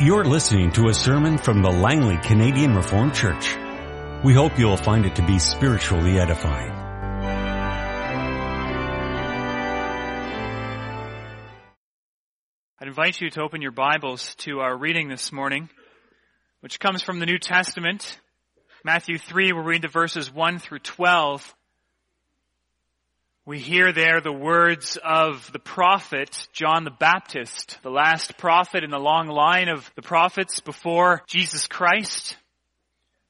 You're listening to a sermon from the Langley Canadian Reformed Church. We hope you'll find it to be spiritually edifying. I'd invite you to open your Bibles to our reading this morning, which comes from the New Testament. Matthew 3, we'll read the verses 1 through 12. We hear there the words of the prophet John the Baptist, the last prophet in the long line of the prophets before Jesus Christ,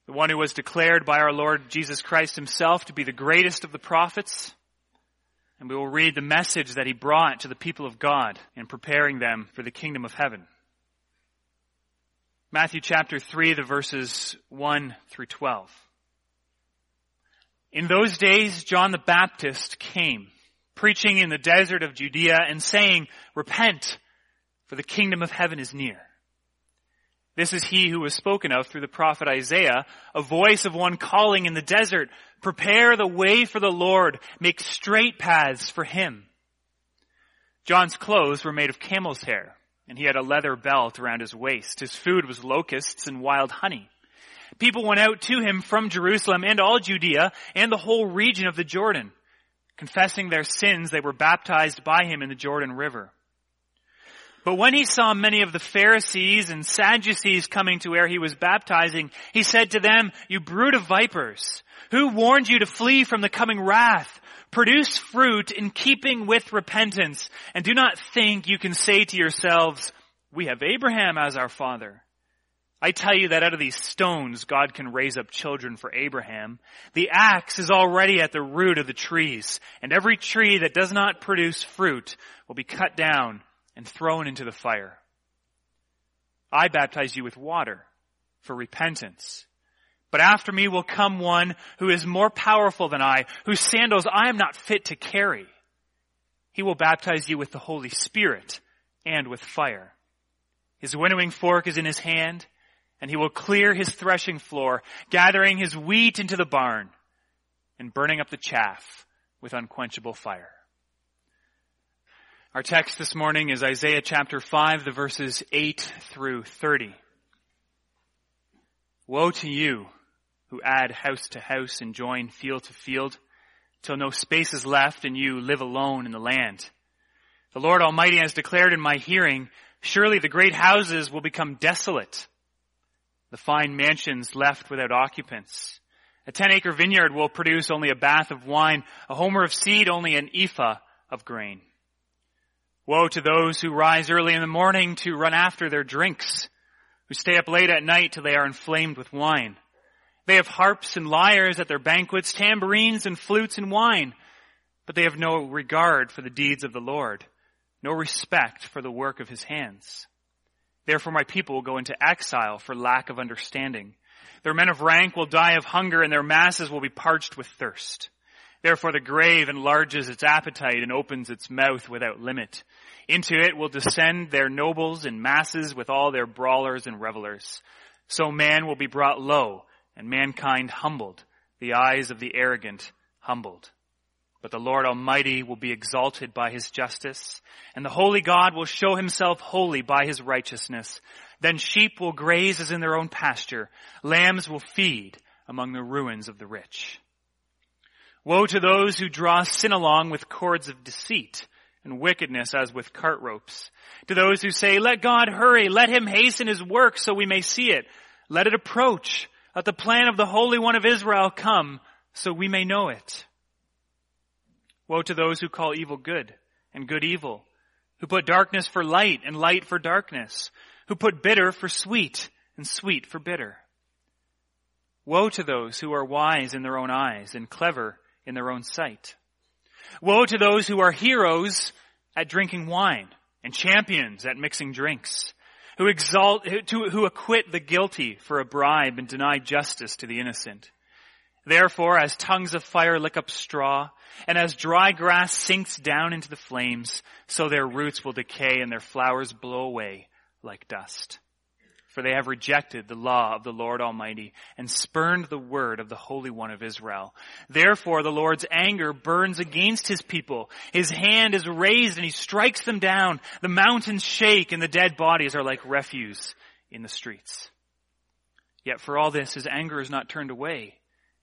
the one who was declared by our Lord Jesus Christ himself to be the greatest of the prophets. And we will read the message that he brought to the people of God in preparing them for the kingdom of heaven. Matthew chapter 3, the verses 1 through 12. In those days, John the Baptist came, preaching in the desert of Judea and saying, Repent, for the kingdom of heaven is near. This is he who was spoken of through the prophet Isaiah, a voice of one calling in the desert, Prepare the way for the Lord, make straight paths for him. John's clothes were made of camel's hair, and he had a leather belt around his waist. His food was locusts and wild honey. People went out to him from Jerusalem and all Judea and the whole region of the Jordan. Confessing their sins, they were baptized by him in the Jordan River. But when he saw many of the Pharisees and Sadducees coming to where he was baptizing, he said to them, You brood of vipers, who warned you to flee from the coming wrath? Produce fruit in keeping with repentance, and do not think you can say to yourselves, We have Abraham as our father. I tell you that out of these stones God can raise up children for Abraham. The axe is already at the root of the trees, and every tree that does not produce fruit will be cut down and thrown into the fire. I baptize you with water for repentance. But after me will come one who is more powerful than I, whose sandals I am not fit to carry. He will baptize you with the Holy Spirit and with fire. His winnowing fork is in his hand and he will clear his threshing floor, gathering his wheat into the barn, and burning up the chaff with unquenchable fire. Our text this morning is Isaiah chapter 5, the verses 8 through 30. Woe to you who add house to house and join field to field, till no space is left and you live alone in the land. The Lord Almighty has declared in my hearing, surely the great houses will become desolate the fine mansions left without occupants. A ten acre vineyard will produce only a bath of wine, a homer of seed only an ephah of grain. Woe to those who rise early in the morning to run after their drinks, who stay up late at night till they are inflamed with wine. They have harps and lyres at their banquets, tambourines and flutes and wine, but they have no regard for the deeds of the Lord, no respect for the work of his hands. Therefore my people will go into exile for lack of understanding. Their men of rank will die of hunger and their masses will be parched with thirst. Therefore the grave enlarges its appetite and opens its mouth without limit. Into it will descend their nobles in masses with all their brawlers and revelers. So man will be brought low and mankind humbled, the eyes of the arrogant humbled. But the Lord Almighty will be exalted by his justice, and the holy God will show himself holy by his righteousness. Then sheep will graze as in their own pasture, lambs will feed among the ruins of the rich. Woe to those who draw sin along with cords of deceit and wickedness as with cart ropes. To those who say, let God hurry, let him hasten his work so we may see it. Let it approach. Let the plan of the Holy One of Israel come so we may know it. Woe to those who call evil good and good evil, who put darkness for light and light for darkness, who put bitter for sweet and sweet for bitter. Woe to those who are wise in their own eyes and clever in their own sight. Woe to those who are heroes at drinking wine and champions at mixing drinks, who exalt, who, who acquit the guilty for a bribe and deny justice to the innocent. Therefore, as tongues of fire lick up straw, and as dry grass sinks down into the flames, so their roots will decay and their flowers blow away like dust. For they have rejected the law of the Lord Almighty and spurned the word of the Holy One of Israel. Therefore the Lord's anger burns against his people. His hand is raised and he strikes them down. The mountains shake and the dead bodies are like refuse in the streets. Yet for all this, his anger is not turned away.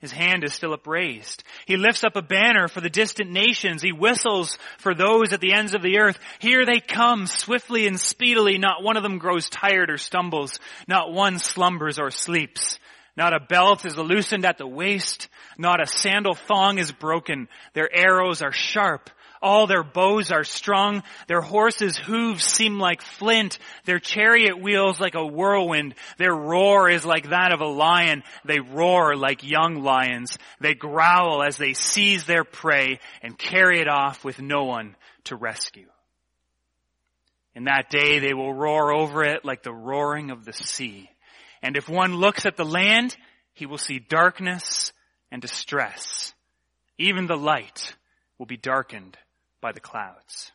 His hand is still upraised. He lifts up a banner for the distant nations. He whistles for those at the ends of the earth. Here they come, swiftly and speedily. Not one of them grows tired or stumbles. Not one slumbers or sleeps. Not a belt is loosened at the waist. Not a sandal thong is broken. Their arrows are sharp. All their bows are strung. Their horses' hooves seem like flint. Their chariot wheels like a whirlwind. Their roar is like that of a lion. They roar like young lions. They growl as they seize their prey and carry it off with no one to rescue. In that day they will roar over it like the roaring of the sea. And if one looks at the land, he will see darkness and distress. Even the light will be darkened by the clouds.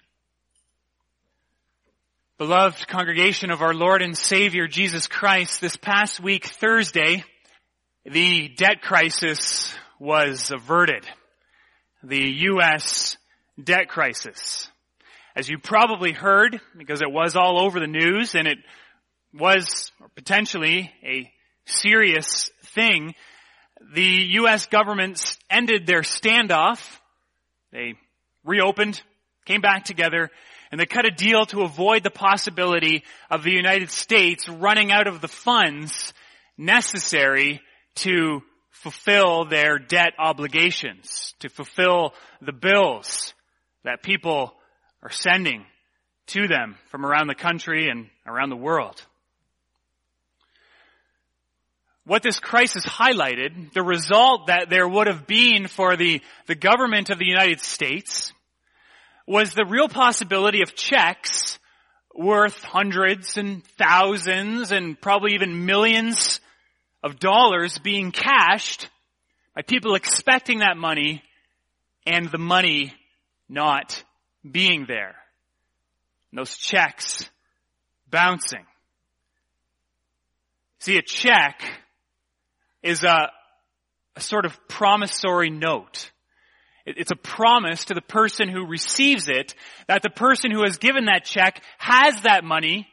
Beloved congregation of our Lord and Savior Jesus Christ, this past week, Thursday, the debt crisis was averted. The U.S. debt crisis. As you probably heard, because it was all over the news and it was potentially a serious thing, the U.S. government ended their standoff. They reopened, came back together, and they cut a deal to avoid the possibility of the United States running out of the funds necessary to fulfill their debt obligations, to fulfill the bills that people are sending to them from around the country and around the world. What this crisis highlighted, the result that there would have been for the, the government of the United States was the real possibility of checks worth hundreds and thousands and probably even millions of dollars being cashed by people expecting that money and the money not being there. And those checks bouncing. See, a check is a, a sort of promissory note. It's a promise to the person who receives it that the person who has given that check has that money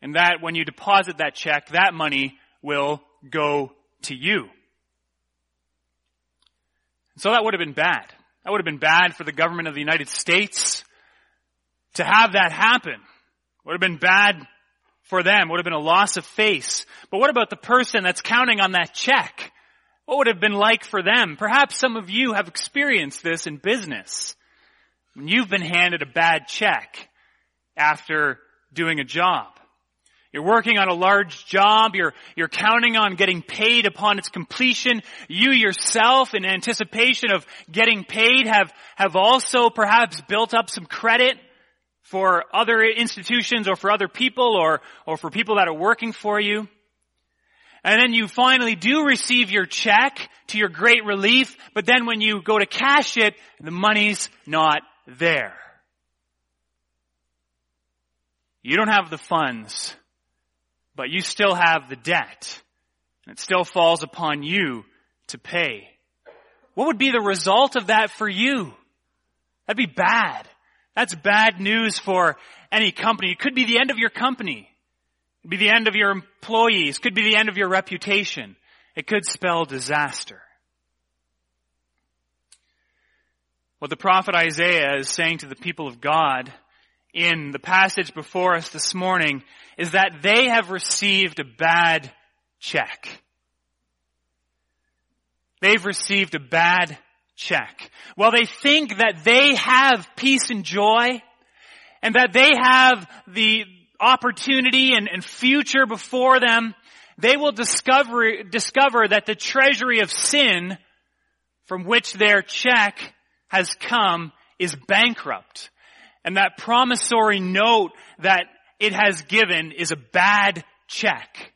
and that when you deposit that check, that money will go to you. So that would have been bad. That would have been bad for the government of the United States to have that happen. Would have been bad for them. Would have been a loss of face. But what about the person that's counting on that check? What would have been like for them? Perhaps some of you have experienced this in business. When you've been handed a bad check after doing a job. You're working on a large job. You're, you're counting on getting paid upon its completion. You yourself, in anticipation of getting paid, have, have also perhaps built up some credit for other institutions or for other people or, or for people that are working for you. And then you finally do receive your check to your great relief, but then when you go to cash it, the money's not there. You don't have the funds, but you still have the debt. And it still falls upon you to pay. What would be the result of that for you? That'd be bad. That's bad news for any company. It could be the end of your company. Be the end of your employees. Could be the end of your reputation. It could spell disaster. What the prophet Isaiah is saying to the people of God in the passage before us this morning is that they have received a bad check. They've received a bad check. Well, they think that they have peace and joy and that they have the, opportunity and, and future before them, they will discover, discover that the treasury of sin from which their check has come is bankrupt. And that promissory note that it has given is a bad check.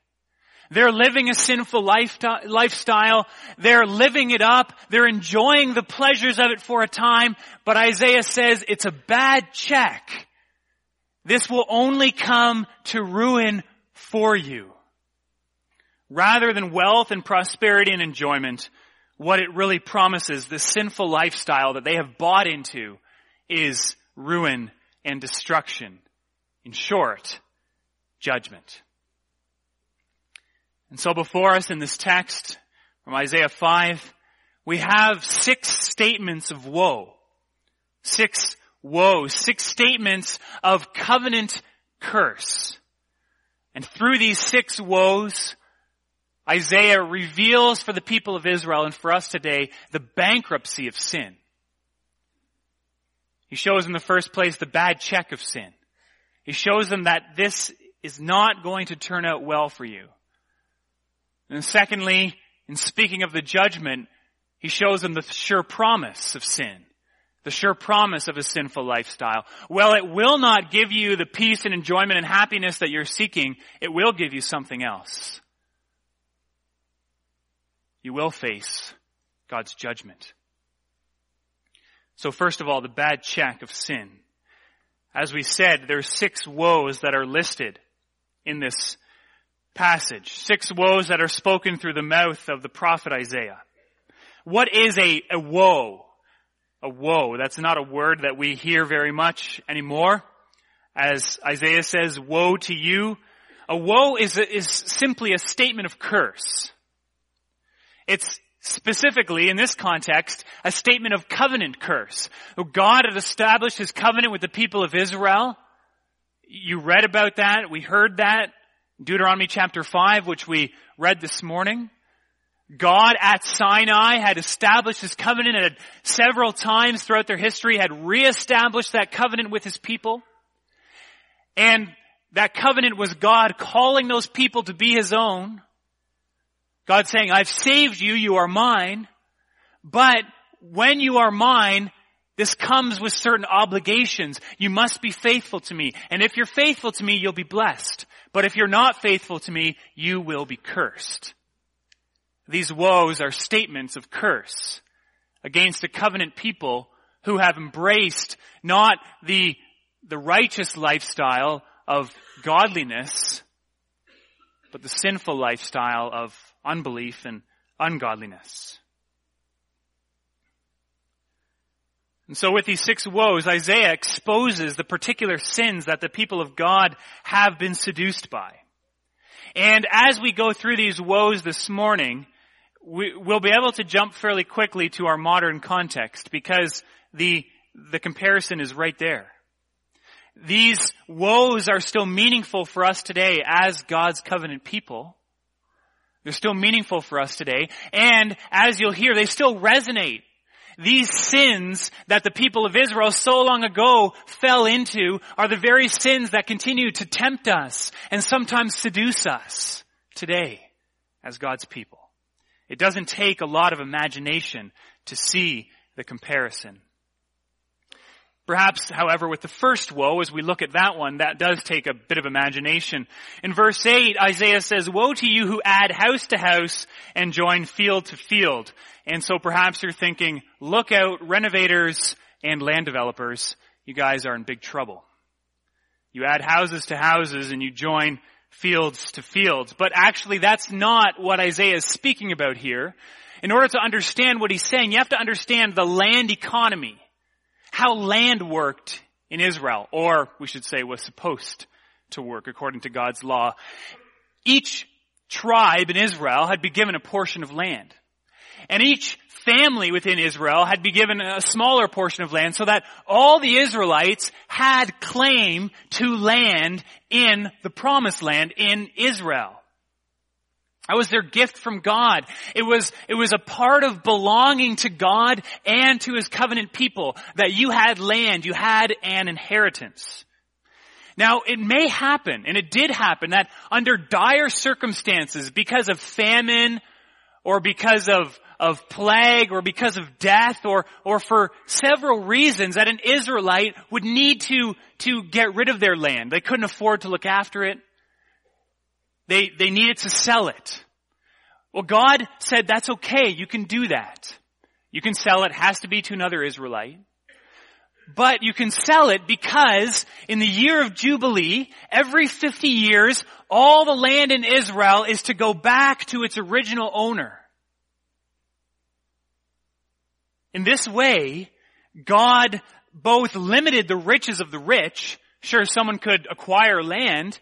They're living a sinful lifestyle. They're living it up. They're enjoying the pleasures of it for a time. But Isaiah says it's a bad check. This will only come to ruin for you. Rather than wealth and prosperity and enjoyment, what it really promises, the sinful lifestyle that they have bought into, is ruin and destruction. In short, judgment. And so before us in this text from Isaiah 5, we have six statements of woe. Six woes. Six statements of covenant curse. And through these six woes, Isaiah reveals for the people of Israel and for us today the bankruptcy of sin. He shows in the first place the bad check of sin. He shows them that this is not going to turn out well for you. And secondly, in speaking of the judgment, he shows them the sure promise of sin. The sure promise of a sinful lifestyle. Well, it will not give you the peace and enjoyment and happiness that you're seeking. It will give you something else. You will face God's judgment. So first of all, the bad check of sin. As we said, there are six woes that are listed in this passage. Six woes that are spoken through the mouth of the prophet Isaiah. What is a, a woe? A woe. That's not a word that we hear very much anymore. As Isaiah says, woe to you. A woe is, is simply a statement of curse. It's specifically in this context a statement of covenant curse. God had established his covenant with the people of Israel. You read about that. We heard that. Deuteronomy chapter 5, which we read this morning. God at Sinai had established his covenant and had several times throughout their history had reestablished that covenant with his people. And that covenant was God calling those people to be his own. God saying, I've saved you, you are mine. But when you are mine, this comes with certain obligations. You must be faithful to me. And if you're faithful to me, you'll be blessed. But if you're not faithful to me, you will be cursed. These woes are statements of curse against a covenant people who have embraced not the, the righteous lifestyle of godliness, but the sinful lifestyle of unbelief and ungodliness. And so with these six woes, Isaiah exposes the particular sins that the people of God have been seduced by. And as we go through these woes this morning, we, will be able to jump fairly quickly to our modern context because the, the comparison is right there. These woes are still meaningful for us today as God's covenant people. They're still meaningful for us today. And as you'll hear, they still resonate. These sins that the people of Israel so long ago fell into are the very sins that continue to tempt us and sometimes seduce us today as God's people. It doesn't take a lot of imagination to see the comparison. Perhaps, however, with the first woe, as we look at that one, that does take a bit of imagination. In verse 8, Isaiah says, Woe to you who add house to house and join field to field. And so perhaps you're thinking, look out, renovators and land developers, you guys are in big trouble. You add houses to houses and you join fields to fields. But actually that's not what Isaiah is speaking about here. In order to understand what he's saying, you have to understand the land economy how land worked in Israel, or we should say was supposed to work according to God's law. Each tribe in Israel had been given a portion of land. And each family within Israel had been given a smaller portion of land so that all the Israelites had claim to land in the promised land in Israel. That was their gift from God. It was, it was a part of belonging to God and to His covenant people that you had land, you had an inheritance. Now, it may happen, and it did happen, that under dire circumstances, because of famine, or because of, of plague, or because of death, or, or for several reasons, that an Israelite would need to, to get rid of their land. They couldn't afford to look after it. They, they needed to sell it. Well, God said that's okay. You can do that. You can sell it. it has to be to another Israelite. But you can sell it because in the year of Jubilee, every 50 years, all the land in Israel is to go back to its original owner. In this way, God both limited the riches of the rich. Sure, someone could acquire land,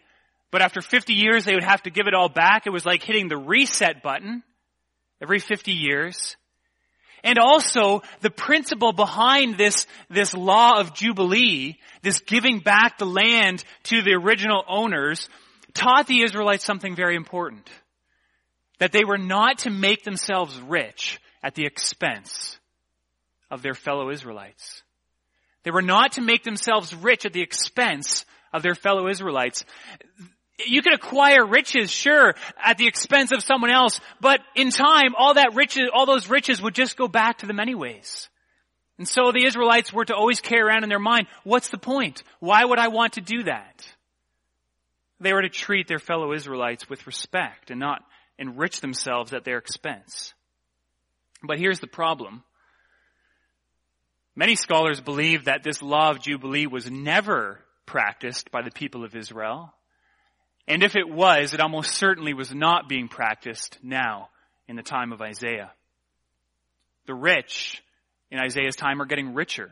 But after 50 years, they would have to give it all back. It was like hitting the reset button every 50 years. And also, the principle behind this, this law of Jubilee, this giving back the land to the original owners, taught the Israelites something very important. That they were not to make themselves rich at the expense of their fellow Israelites. They were not to make themselves rich at the expense of their fellow Israelites. You can acquire riches, sure, at the expense of someone else, but in time, all that riches, all those riches would just go back to them anyways. And so the Israelites were to always carry around in their mind, what's the point? Why would I want to do that? They were to treat their fellow Israelites with respect and not enrich themselves at their expense. But here's the problem. Many scholars believe that this law of Jubilee was never practiced by the people of Israel. And if it was, it almost certainly was not being practiced now in the time of Isaiah. The rich in Isaiah's time are getting richer.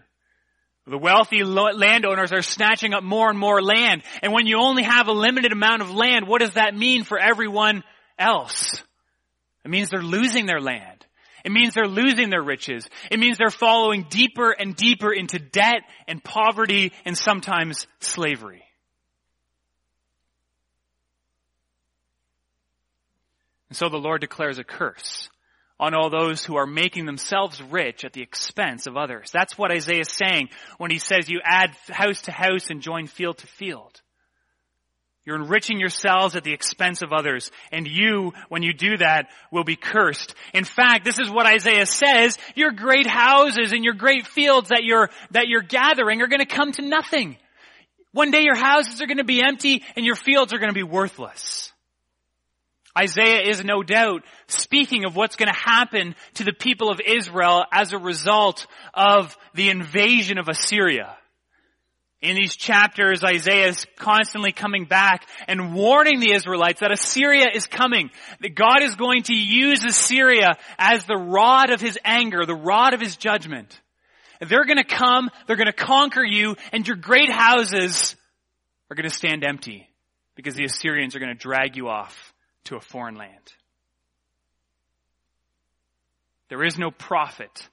The wealthy landowners are snatching up more and more land. And when you only have a limited amount of land, what does that mean for everyone else? It means they're losing their land. It means they're losing their riches. It means they're following deeper and deeper into debt and poverty and sometimes slavery. And so the Lord declares a curse on all those who are making themselves rich at the expense of others. That's what Isaiah is saying when he says you add house to house and join field to field. You're enriching yourselves at the expense of others. And you, when you do that, will be cursed. In fact, this is what Isaiah says. Your great houses and your great fields that you're, that you're gathering are going to come to nothing. One day your houses are going to be empty and your fields are going to be worthless. Isaiah is no doubt speaking of what's going to happen to the people of Israel as a result of the invasion of Assyria. In these chapters, Isaiah is constantly coming back and warning the Israelites that Assyria is coming, that God is going to use Assyria as the rod of his anger, the rod of his judgment. They're going to come, they're going to conquer you, and your great houses are going to stand empty because the Assyrians are going to drag you off to a foreign land. There is no profit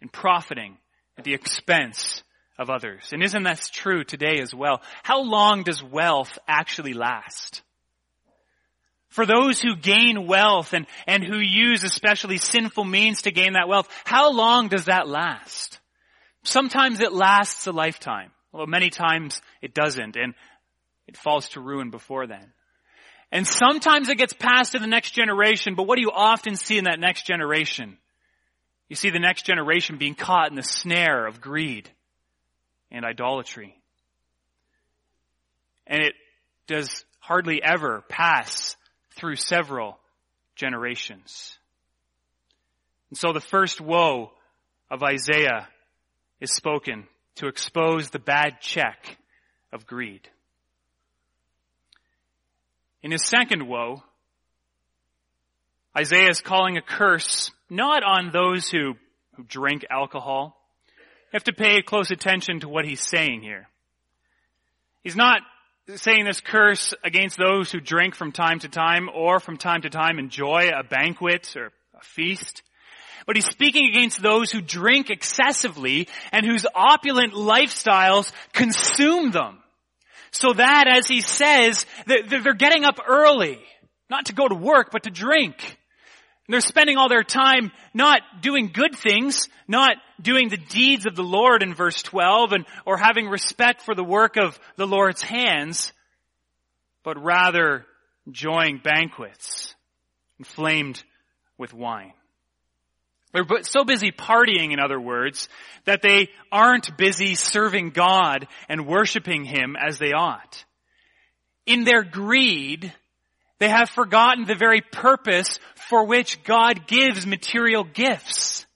in profiting at the expense of others. And isn't that true today as well? How long does wealth actually last? For those who gain wealth and, and who use especially sinful means to gain that wealth, how long does that last? Sometimes it lasts a lifetime, although many times it doesn't, and it falls to ruin before then. And sometimes it gets passed to the next generation, but what do you often see in that next generation? You see the next generation being caught in the snare of greed and idolatry. And it does hardly ever pass through several generations. And so the first woe of Isaiah is spoken to expose the bad check of greed. In his second woe, Isaiah is calling a curse not on those who, who drink alcohol. Have to pay close attention to what he's saying here. He's not saying this curse against those who drink from time to time or from time to time enjoy a banquet or a feast. But he's speaking against those who drink excessively and whose opulent lifestyles consume them. So that, as he says, they're getting up early, not to go to work, but to drink. And they're spending all their time not doing good things, not doing the deeds of the Lord in verse 12 and, or having respect for the work of the Lord's hands, but rather enjoying banquets inflamed with wine. They're so busy partying, in other words, that they aren't busy serving God and worshiping Him as they ought. In their greed, they have forgotten the very purpose for which God gives material gifts.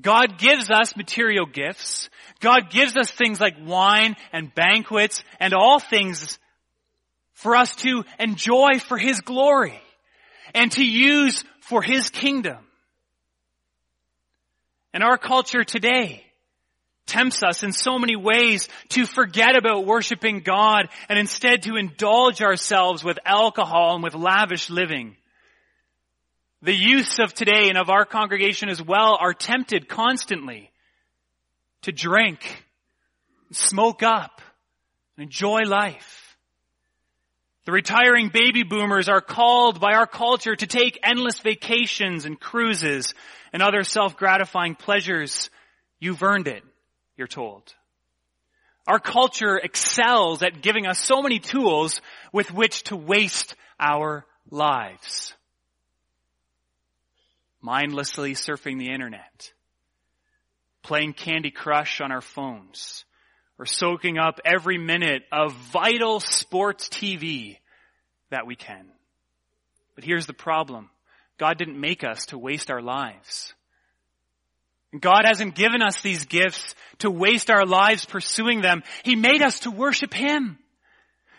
God gives us material gifts. God gives us things like wine and banquets and all things for us to enjoy for His glory and to use for His kingdom. And our culture today tempts us in so many ways to forget about worshiping God and instead to indulge ourselves with alcohol and with lavish living. The youths of today and of our congregation as well are tempted constantly to drink, smoke up, enjoy life. The retiring baby boomers are called by our culture to take endless vacations and cruises and other self-gratifying pleasures. You've earned it you're told. Our culture excels at giving us so many tools with which to waste our lives. Mindlessly surfing the internet, playing Candy Crush on our phones, or soaking up every minute of vital sports TV that we can. But here's the problem. God didn't make us to waste our lives. God hasn't given us these gifts to waste our lives pursuing them. He made us to worship Him.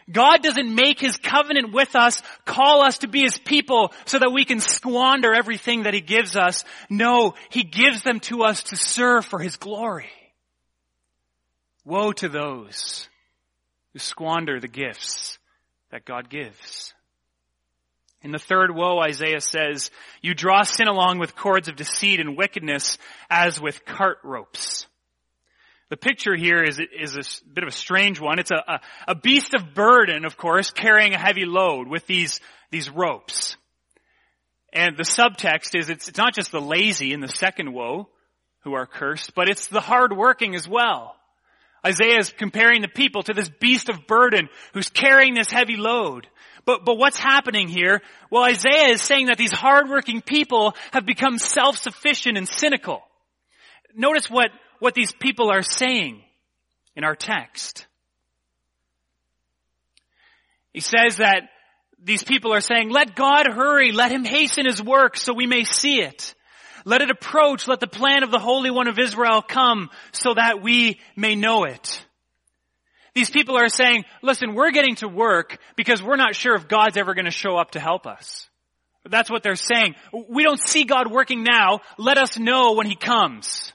God doesn't make His covenant with us, call us to be His people so that we can squander everything that He gives us. No, He gives them to us to serve for His glory. Woe to those who squander the gifts that God gives. In the third woe, Isaiah says, you draw sin along with cords of deceit and wickedness as with cart ropes. The picture here is, is a bit of a strange one. It's a, a, a beast of burden, of course, carrying a heavy load with these, these ropes. And the subtext is it's, it's not just the lazy in the second woe who are cursed, but it's the hardworking as well. Isaiah is comparing the people to this beast of burden who's carrying this heavy load. But, but what's happening here? Well, Isaiah is saying that these hardworking people have become self-sufficient and cynical. Notice what, what these people are saying in our text. He says that these people are saying, let God hurry, let him hasten his work so we may see it. Let it approach, let the plan of the Holy One of Israel come so that we may know it. These people are saying, listen, we're getting to work because we're not sure if God's ever going to show up to help us. That's what they're saying. We don't see God working now. Let us know when He comes.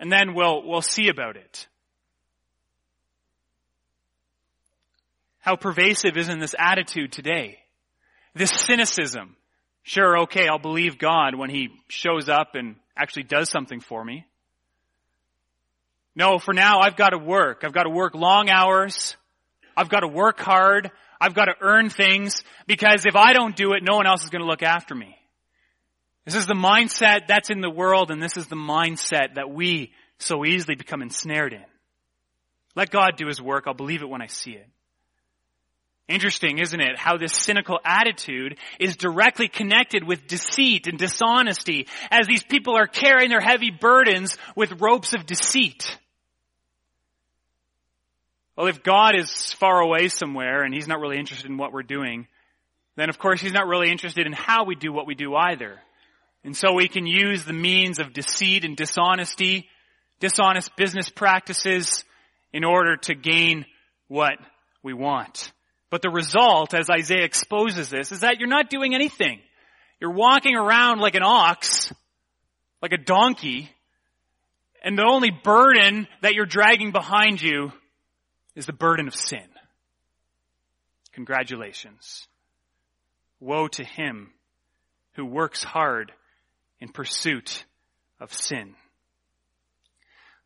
And then we'll, we'll see about it. How pervasive isn't this attitude today? This cynicism. Sure, okay, I'll believe God when He shows up and actually does something for me. No, for now I've got to work. I've got to work long hours. I've got to work hard. I've got to earn things because if I don't do it, no one else is going to look after me. This is the mindset that's in the world and this is the mindset that we so easily become ensnared in. Let God do His work. I'll believe it when I see it. Interesting, isn't it? How this cynical attitude is directly connected with deceit and dishonesty as these people are carrying their heavy burdens with ropes of deceit. Well, if God is far away somewhere and He's not really interested in what we're doing, then of course He's not really interested in how we do what we do either. And so we can use the means of deceit and dishonesty, dishonest business practices in order to gain what we want. But the result, as Isaiah exposes this, is that you're not doing anything. You're walking around like an ox, like a donkey, and the only burden that you're dragging behind you is the burden of sin. Congratulations. Woe to him who works hard in pursuit of sin.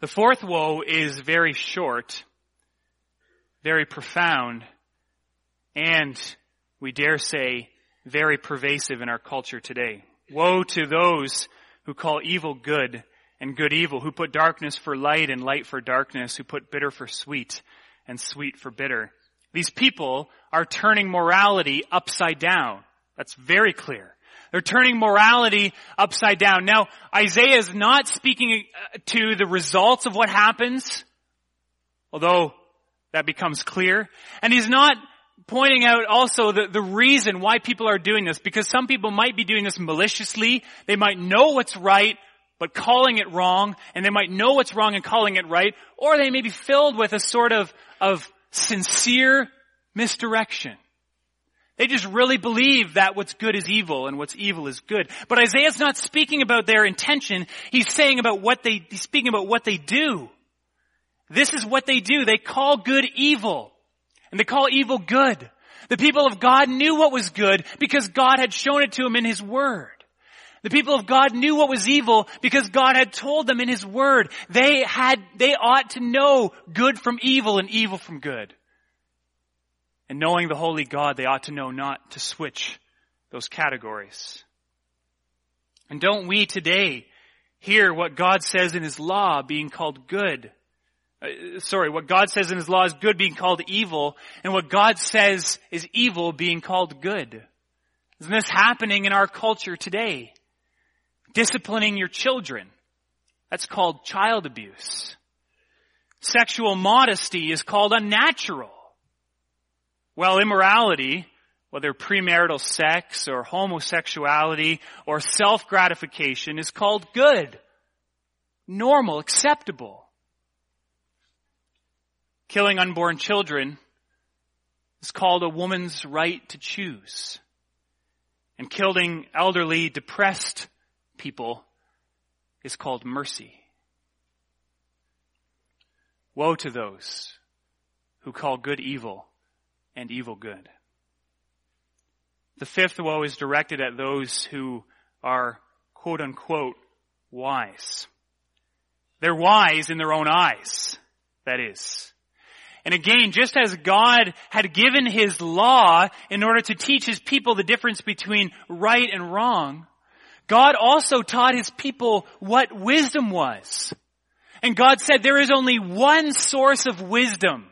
The fourth woe is very short, very profound, and we dare say very pervasive in our culture today. Woe to those who call evil good and good evil, who put darkness for light and light for darkness, who put bitter for sweet and sweet for bitter. These people are turning morality upside down. That's very clear. They're turning morality upside down. Now, Isaiah is not speaking uh, to the results of what happens, although that becomes clear. And he's not pointing out also the, the reason why people are doing this, because some people might be doing this maliciously. They might know what's right, but calling it wrong, and they might know what's wrong and calling it right, or they may be filled with a sort of of sincere misdirection. They just really believe that what's good is evil and what's evil is good. But Isaiah's not speaking about their intention. He's saying about what they, he's speaking about what they do. This is what they do. They call good evil. And they call evil good. The people of God knew what was good because God had shown it to them in His Word. The people of God knew what was evil because God had told them in His Word. They had, they ought to know good from evil and evil from good. And knowing the Holy God, they ought to know not to switch those categories. And don't we today hear what God says in His law being called good? Uh, sorry, what God says in His law is good being called evil, and what God says is evil being called good. Isn't this happening in our culture today? Disciplining your children. That's called child abuse. Sexual modesty is called unnatural. Well, immorality, whether premarital sex or homosexuality or self-gratification is called good, normal, acceptable. Killing unborn children is called a woman's right to choose. And killing elderly, depressed people is called mercy. Woe to those who call good evil and evil good. The fifth woe is directed at those who are quote unquote wise. They're wise in their own eyes, that is. And again, just as God had given His law in order to teach His people the difference between right and wrong, God also taught His people what wisdom was. And God said there is only one source of wisdom.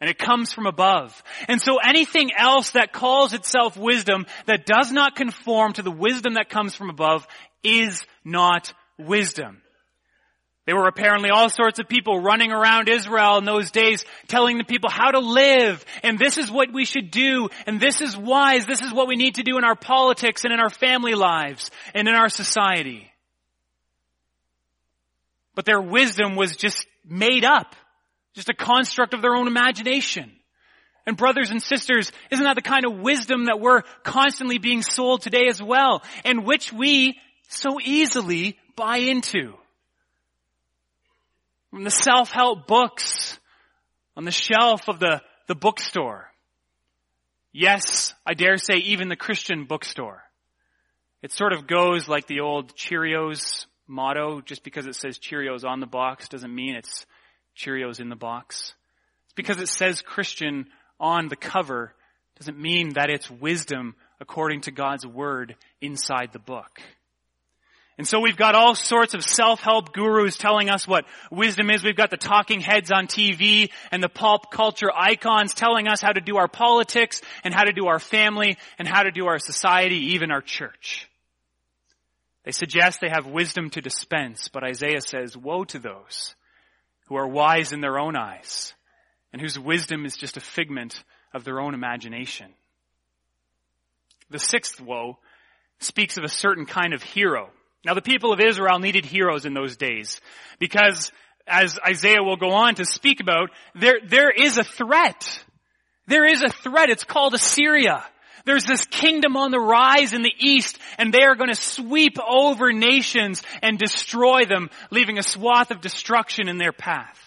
And it comes from above. And so anything else that calls itself wisdom that does not conform to the wisdom that comes from above is not wisdom. There were apparently all sorts of people running around Israel in those days telling the people how to live and this is what we should do and this is wise, this is what we need to do in our politics and in our family lives and in our society. But their wisdom was just made up. Just a construct of their own imagination. And brothers and sisters, isn't that the kind of wisdom that we're constantly being sold today as well? And which we so easily buy into. From the self-help books on the shelf of the, the bookstore. Yes, I dare say even the Christian bookstore. It sort of goes like the old Cheerios motto. Just because it says Cheerios on the box doesn't mean it's Cheerios in the box. It's because it says Christian on the cover doesn't mean that it's wisdom according to God's word inside the book. And so we've got all sorts of self-help gurus telling us what wisdom is. We've got the talking heads on TV and the pop culture icons telling us how to do our politics and how to do our family and how to do our society, even our church. They suggest they have wisdom to dispense, but Isaiah says, woe to those who are wise in their own eyes and whose wisdom is just a figment of their own imagination. The sixth woe speaks of a certain kind of hero. Now the people of Israel needed heroes in those days because as Isaiah will go on to speak about, there, there is a threat. There is a threat. It's called Assyria. There's this kingdom on the rise in the east and they are going to sweep over nations and destroy them, leaving a swath of destruction in their path.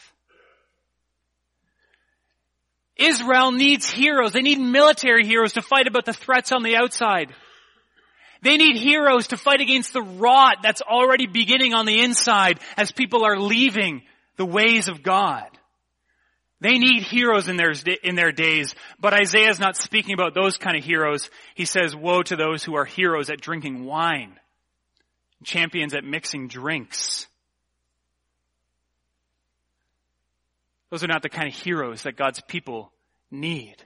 Israel needs heroes. They need military heroes to fight about the threats on the outside. They need heroes to fight against the rot that's already beginning on the inside as people are leaving the ways of God. They need heroes in their, in their days, but Isaiah is not speaking about those kind of heroes. He says, woe to those who are heroes at drinking wine, champions at mixing drinks. Those are not the kind of heroes that God's people need.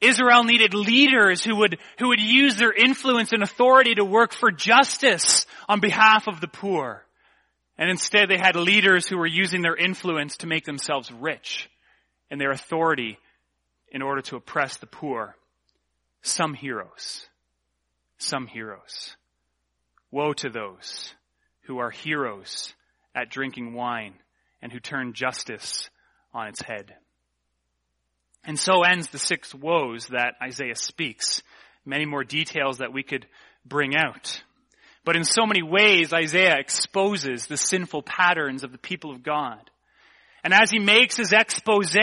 Israel needed leaders who would, who would use their influence and authority to work for justice on behalf of the poor. And instead they had leaders who were using their influence to make themselves rich and their authority in order to oppress the poor. Some heroes. Some heroes. Woe to those who are heroes at drinking wine and who turn justice on its head. And so ends the six woes that Isaiah speaks. Many more details that we could bring out. But in so many ways, Isaiah exposes the sinful patterns of the people of God. And as he makes his expose,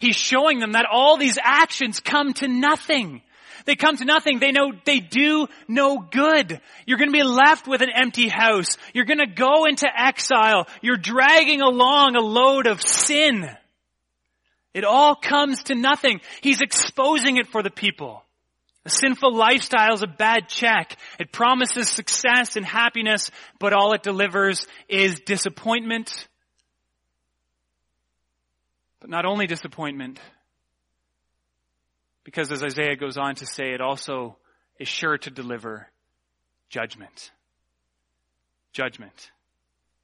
he's showing them that all these actions come to nothing. They come to nothing. They know, they do no good. You're gonna be left with an empty house. You're gonna go into exile. You're dragging along a load of sin. It all comes to nothing. He's exposing it for the people. A sinful lifestyle is a bad check. It promises success and happiness, but all it delivers is disappointment. But not only disappointment, because as Isaiah goes on to say, it also is sure to deliver judgment. Judgment.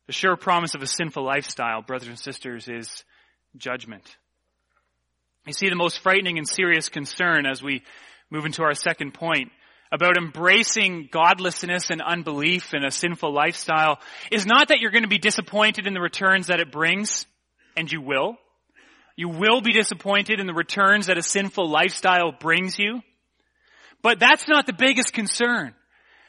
The sure promise of a sinful lifestyle, brothers and sisters, is judgment. You see, the most frightening and serious concern as we move into our second point about embracing godlessness and unbelief in a sinful lifestyle is not that you're going to be disappointed in the returns that it brings, and you will. You will be disappointed in the returns that a sinful lifestyle brings you. But that's not the biggest concern.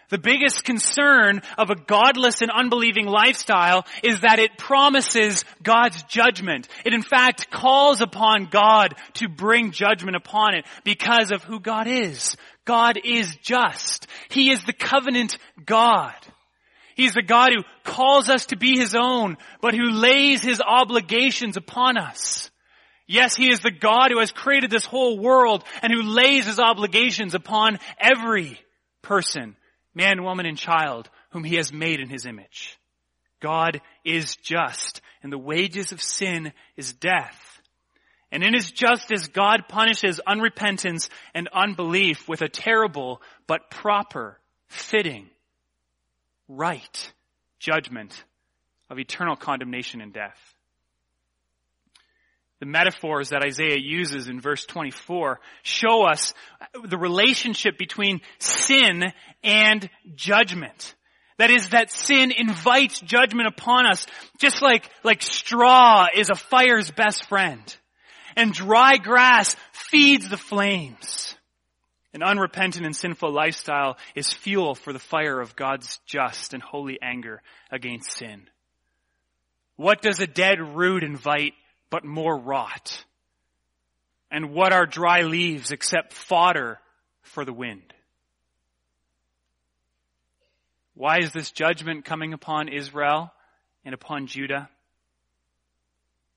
The biggest concern of a godless and unbelieving lifestyle is that it promises God's judgment. It in fact calls upon God to bring judgment upon it because of who God is. God is just. He is the covenant God. He's the God who calls us to be His own, but who lays His obligations upon us. Yes, He is the God who has created this whole world and who lays His obligations upon every person, man, woman, and child whom He has made in His image. God is just and the wages of sin is death. And in His justice, God punishes unrepentance and unbelief with a terrible but proper, fitting, right judgment of eternal condemnation and death the metaphors that Isaiah uses in verse 24 show us the relationship between sin and judgment. That is that sin invites judgment upon us, just like, like straw is a fire's best friend. And dry grass feeds the flames. An unrepentant and sinful lifestyle is fuel for the fire of God's just and holy anger against sin. What does a dead root invite but more rot. And what are dry leaves except fodder for the wind? Why is this judgment coming upon Israel and upon Judah?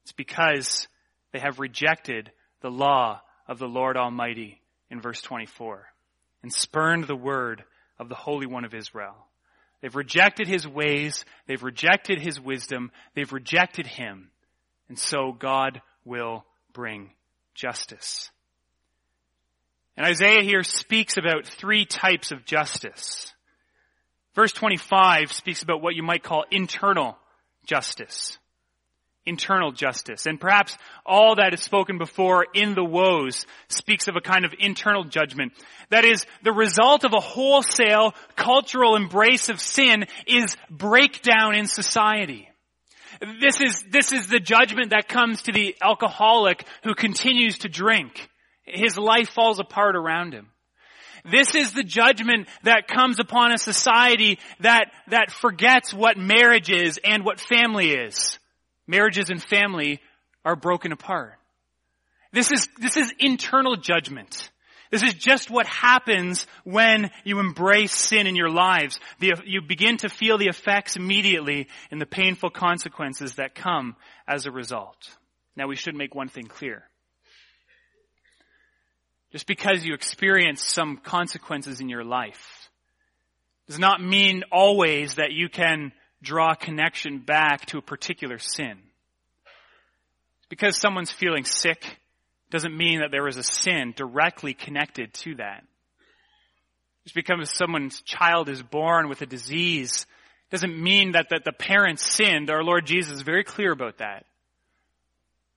It's because they have rejected the law of the Lord Almighty in verse 24 and spurned the word of the Holy One of Israel. They've rejected his ways. They've rejected his wisdom. They've rejected him. And so God will bring justice. And Isaiah here speaks about three types of justice. Verse 25 speaks about what you might call internal justice. Internal justice. And perhaps all that is spoken before in the woes speaks of a kind of internal judgment. That is, the result of a wholesale cultural embrace of sin is breakdown in society. This is, this is the judgment that comes to the alcoholic who continues to drink. His life falls apart around him. This is the judgment that comes upon a society that, that forgets what marriage is and what family is. Marriages and family are broken apart. This is, this is internal judgment. This is just what happens when you embrace sin in your lives. The, you begin to feel the effects immediately in the painful consequences that come as a result. Now we should make one thing clear. Just because you experience some consequences in your life does not mean always that you can draw a connection back to a particular sin. Because someone's feeling sick doesn't mean that there was a sin directly connected to that. Just because someone's child is born with a disease doesn't mean that, that the parents sinned. Our Lord Jesus is very clear about that.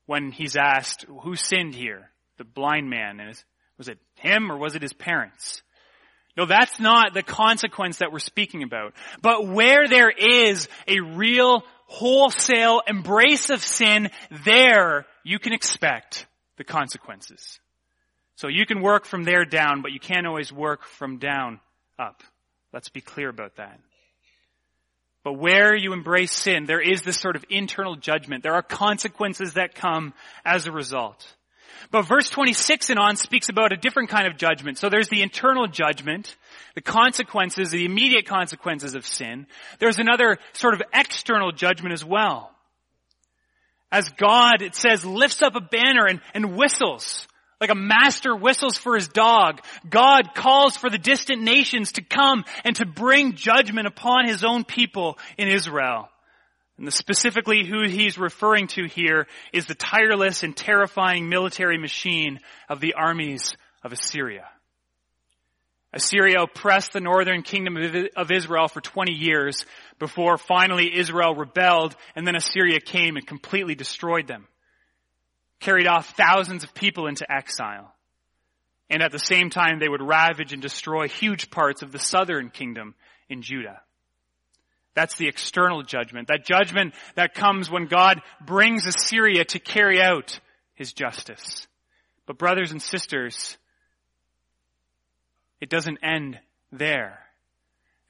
When he's asked, who sinned here? The blind man. And was it him or was it his parents? No, that's not the consequence that we're speaking about. But where there is a real wholesale embrace of sin, there you can expect the consequences. So you can work from there down, but you can't always work from down up. Let's be clear about that. But where you embrace sin, there is this sort of internal judgment. There are consequences that come as a result. But verse 26 and on speaks about a different kind of judgment. So there's the internal judgment, the consequences, the immediate consequences of sin. There's another sort of external judgment as well. As God, it says, lifts up a banner and, and whistles like a master whistles for his dog, God calls for the distant nations to come and to bring judgment upon his own people in Israel. And specifically who he's referring to here is the tireless and terrifying military machine of the armies of Assyria. Assyria oppressed the northern kingdom of Israel for 20 years before finally Israel rebelled and then Assyria came and completely destroyed them carried off thousands of people into exile. And at the same time, they would ravage and destroy huge parts of the southern kingdom in Judah. That's the external judgment. That judgment that comes when God brings Assyria to carry out his justice. But brothers and sisters, it doesn't end there.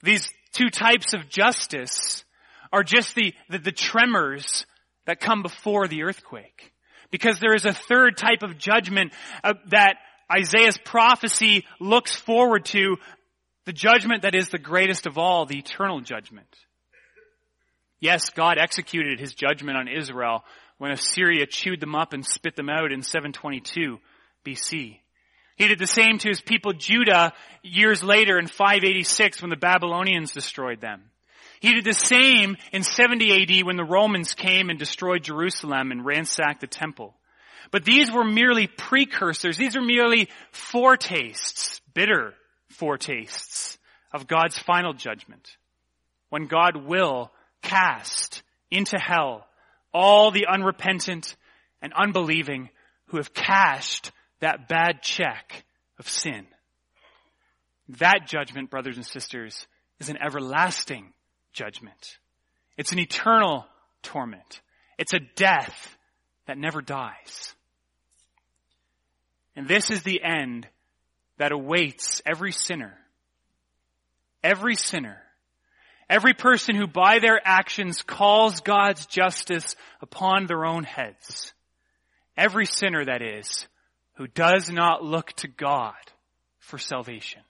These two types of justice are just the, the, the tremors that come before the earthquake. Because there is a third type of judgment uh, that Isaiah's prophecy looks forward to, the judgment that is the greatest of all, the eternal judgment. Yes, God executed his judgment on Israel when Assyria chewed them up and spit them out in 722 BC. He did the same to his people Judah years later in 586 when the Babylonians destroyed them. He did the same in 70 AD when the Romans came and destroyed Jerusalem and ransacked the temple. But these were merely precursors. These are merely foretastes, bitter foretastes of God's final judgment. When God will cast into hell all the unrepentant and unbelieving who have cashed that bad check of sin. That judgment, brothers and sisters, is an everlasting judgment. It's an eternal torment. It's a death that never dies. And this is the end that awaits every sinner. Every sinner. Every person who by their actions calls God's justice upon their own heads. Every sinner, that is, who does not look to God for salvation.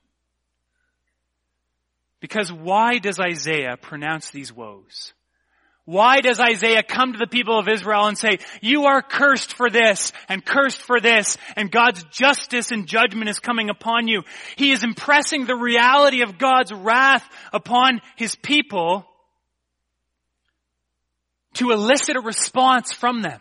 Because why does Isaiah pronounce these woes? Why does Isaiah come to the people of Israel and say, you are cursed for this and cursed for this and God's justice and judgment is coming upon you? He is impressing the reality of God's wrath upon his people to elicit a response from them.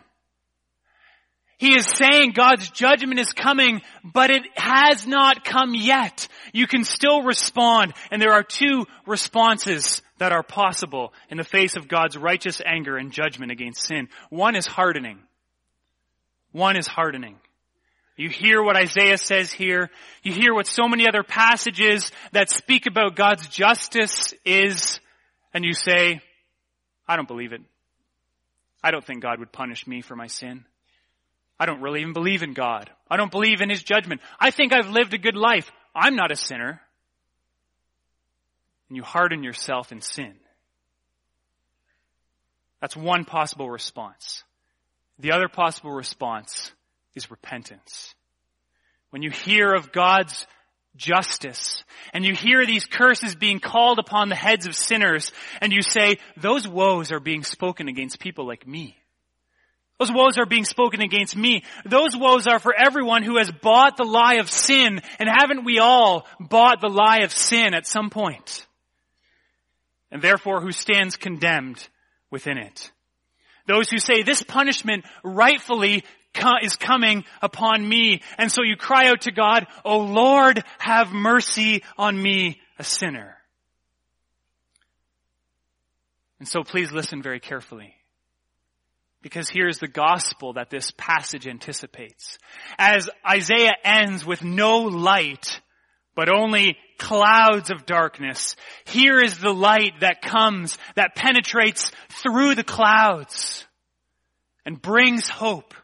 He is saying God's judgment is coming, but it has not come yet. You can still respond, and there are two responses that are possible in the face of God's righteous anger and judgment against sin. One is hardening. One is hardening. You hear what Isaiah says here. You hear what so many other passages that speak about God's justice is, and you say, I don't believe it. I don't think God would punish me for my sin. I don't really even believe in God. I don't believe in His judgment. I think I've lived a good life. I'm not a sinner. And you harden yourself in sin. That's one possible response. The other possible response is repentance. When you hear of God's justice and you hear these curses being called upon the heads of sinners and you say, those woes are being spoken against people like me. Those woes are being spoken against me. Those woes are for everyone who has bought the lie of sin, and haven't we all bought the lie of sin at some point? And therefore who stands condemned within it. Those who say this punishment rightfully is coming upon me. And so you cry out to God, O Lord, have mercy on me, a sinner. And so please listen very carefully. Because here's the gospel that this passage anticipates. As Isaiah ends with no light, but only clouds of darkness, here is the light that comes, that penetrates through the clouds and brings hope.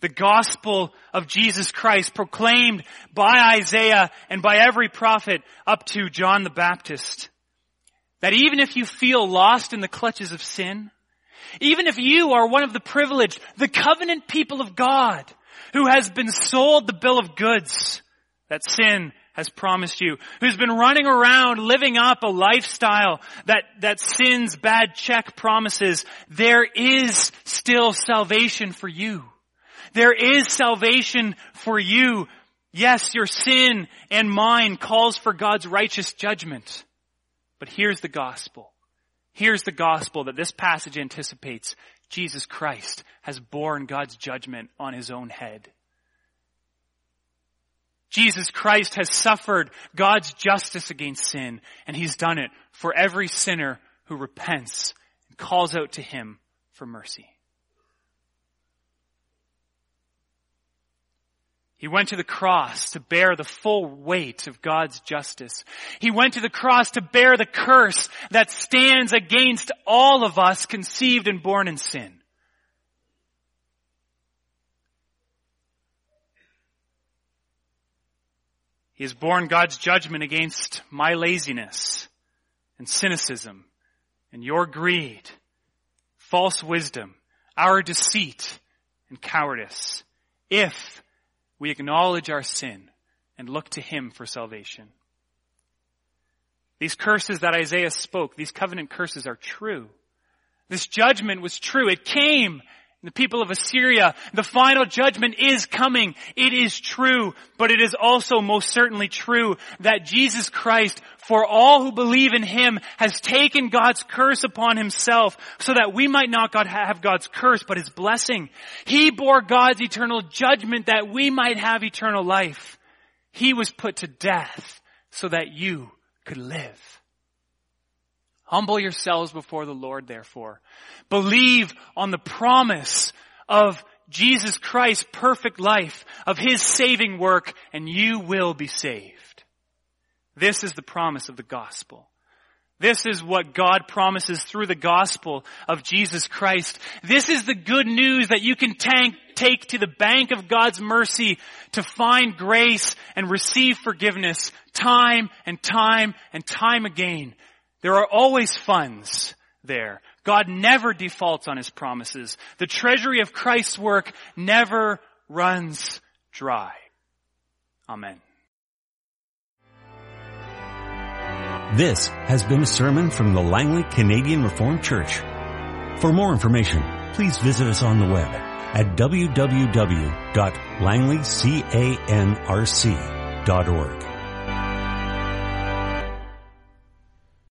The gospel of Jesus Christ proclaimed by Isaiah and by every prophet up to John the Baptist. That even if you feel lost in the clutches of sin, even if you are one of the privileged, the covenant people of God, who has been sold the bill of goods that sin has promised you, who's been running around living up a lifestyle that, that sin's bad check promises, there is still salvation for you. There is salvation for you. Yes, your sin and mine calls for God's righteous judgment. But here's the gospel. Here's the gospel that this passage anticipates. Jesus Christ has borne God's judgment on his own head. Jesus Christ has suffered God's justice against sin, and he's done it for every sinner who repents and calls out to him for mercy. He went to the cross to bear the full weight of God's justice. He went to the cross to bear the curse that stands against all of us conceived and born in sin. He has borne God's judgment against my laziness and cynicism and your greed, false wisdom, our deceit and cowardice, if we acknowledge our sin and look to Him for salvation. These curses that Isaiah spoke, these covenant curses are true. This judgment was true. It came the people of Assyria, the final judgment is coming. It is true, but it is also most certainly true that Jesus Christ, for all who believe in Him, has taken God's curse upon Himself so that we might not have God's curse, but His blessing. He bore God's eternal judgment that we might have eternal life. He was put to death so that you could live. Humble yourselves before the Lord, therefore. Believe on the promise of Jesus Christ's perfect life, of His saving work, and you will be saved. This is the promise of the gospel. This is what God promises through the gospel of Jesus Christ. This is the good news that you can tank, take to the bank of God's mercy to find grace and receive forgiveness time and time and time again there are always funds there. God never defaults on his promises. The treasury of Christ's work never runs dry. Amen. This has been a sermon from the Langley Canadian Reformed Church. For more information, please visit us on the web at www.langleycanrc.org.